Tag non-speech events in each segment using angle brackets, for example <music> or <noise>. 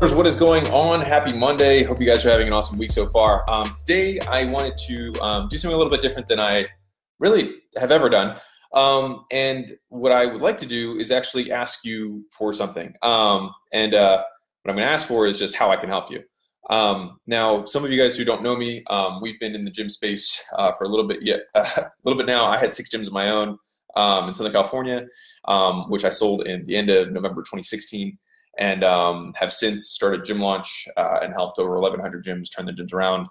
What is going on? Happy Monday. Hope you guys are having an awesome week so far. Um, today, I wanted to um, do something a little bit different than I really have ever done. Um, and what I would like to do is actually ask you for something. Um, and uh, what I'm going to ask for is just how I can help you. Um, now, some of you guys who don't know me, um, we've been in the gym space uh, for a little bit yet, <laughs> a little bit now. I had six gyms of my own in Southern California, which I sold in the end of November 2016 and um, have since started Gym Launch uh, and helped over 1,100 gyms turn their gyms around.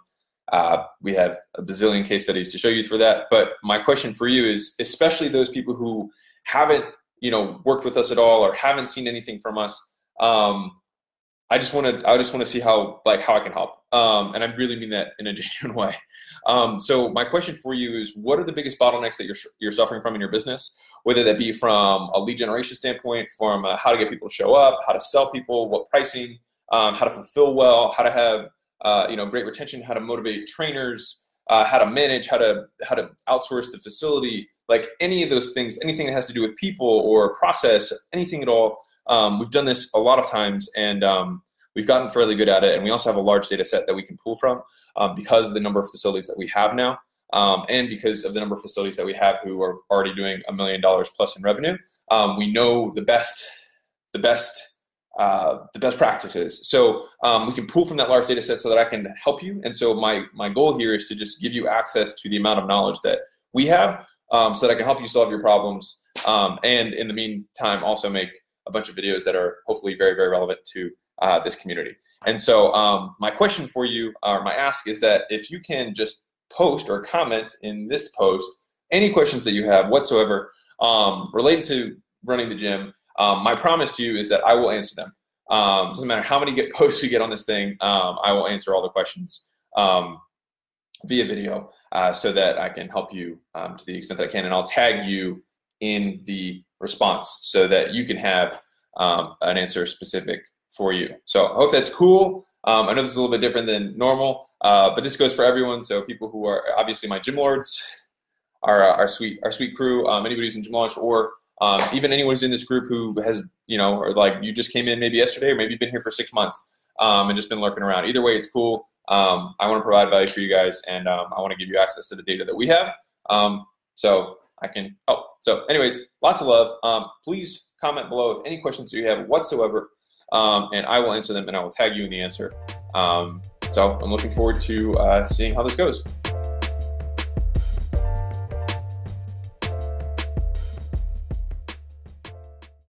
Uh, we have a bazillion case studies to show you for that. But my question for you is, especially those people who haven't, you know, worked with us at all or haven't seen anything from us. Um, I just want to, I just want to see how, like, how I can help. Um, and I really mean that in a <laughs> genuine way. Um, so my question for you is, what are the biggest bottlenecks that you're you're suffering from in your business? Whether that be from a lead generation standpoint, from uh, how to get people to show up, how to sell people, what pricing, um, how to fulfill well, how to have uh, you know great retention, how to motivate trainers, uh, how to manage, how to how to outsource the facility, like any of those things, anything that has to do with people or process, anything at all. Um, we've done this a lot of times, and um, we've gotten fairly good at it. And we also have a large data set that we can pull from um, because of the number of facilities that we have now, um, and because of the number of facilities that we have who are already doing a million dollars plus in revenue. Um, we know the best, the best. Uh, the best practices. So um, we can pull from that large data set so that I can help you. And so my my goal here is to just give you access to the amount of knowledge that we have, um, so that I can help you solve your problems. Um, and in the meantime, also make a bunch of videos that are hopefully very very relevant to uh, this community. And so, um, my question for you, or my ask, is that if you can just post or comment in this post any questions that you have whatsoever um, related to running the gym, um, my promise to you is that I will answer them. Um, doesn't matter how many get <laughs> posts you get on this thing, um, I will answer all the questions um, via video uh, so that I can help you to the extent that I can, and I'll tag you in the response so that you can have an answer specific for you. So I hope that's cool. Um, I know this is a little bit different than normal, uh, but this goes for everyone. So people who are obviously my gym lords, our uh, our sweet our sweet crew, um, anybody who's in gym launch, or um, even anyone who's in this group who has you know, or like you just came in maybe yesterday, or maybe you've been here for six months um, and just been lurking around. Either way, it's cool. Um, I want to provide value for you guys, and um, I want to give you access to the data that we have. so I can help. So, anyways, lots of love. please comment below if any questions you have whatsoever um, and I will answer them and I will tag you in the answer. Um, so I'm looking forward to uh, seeing how this goes.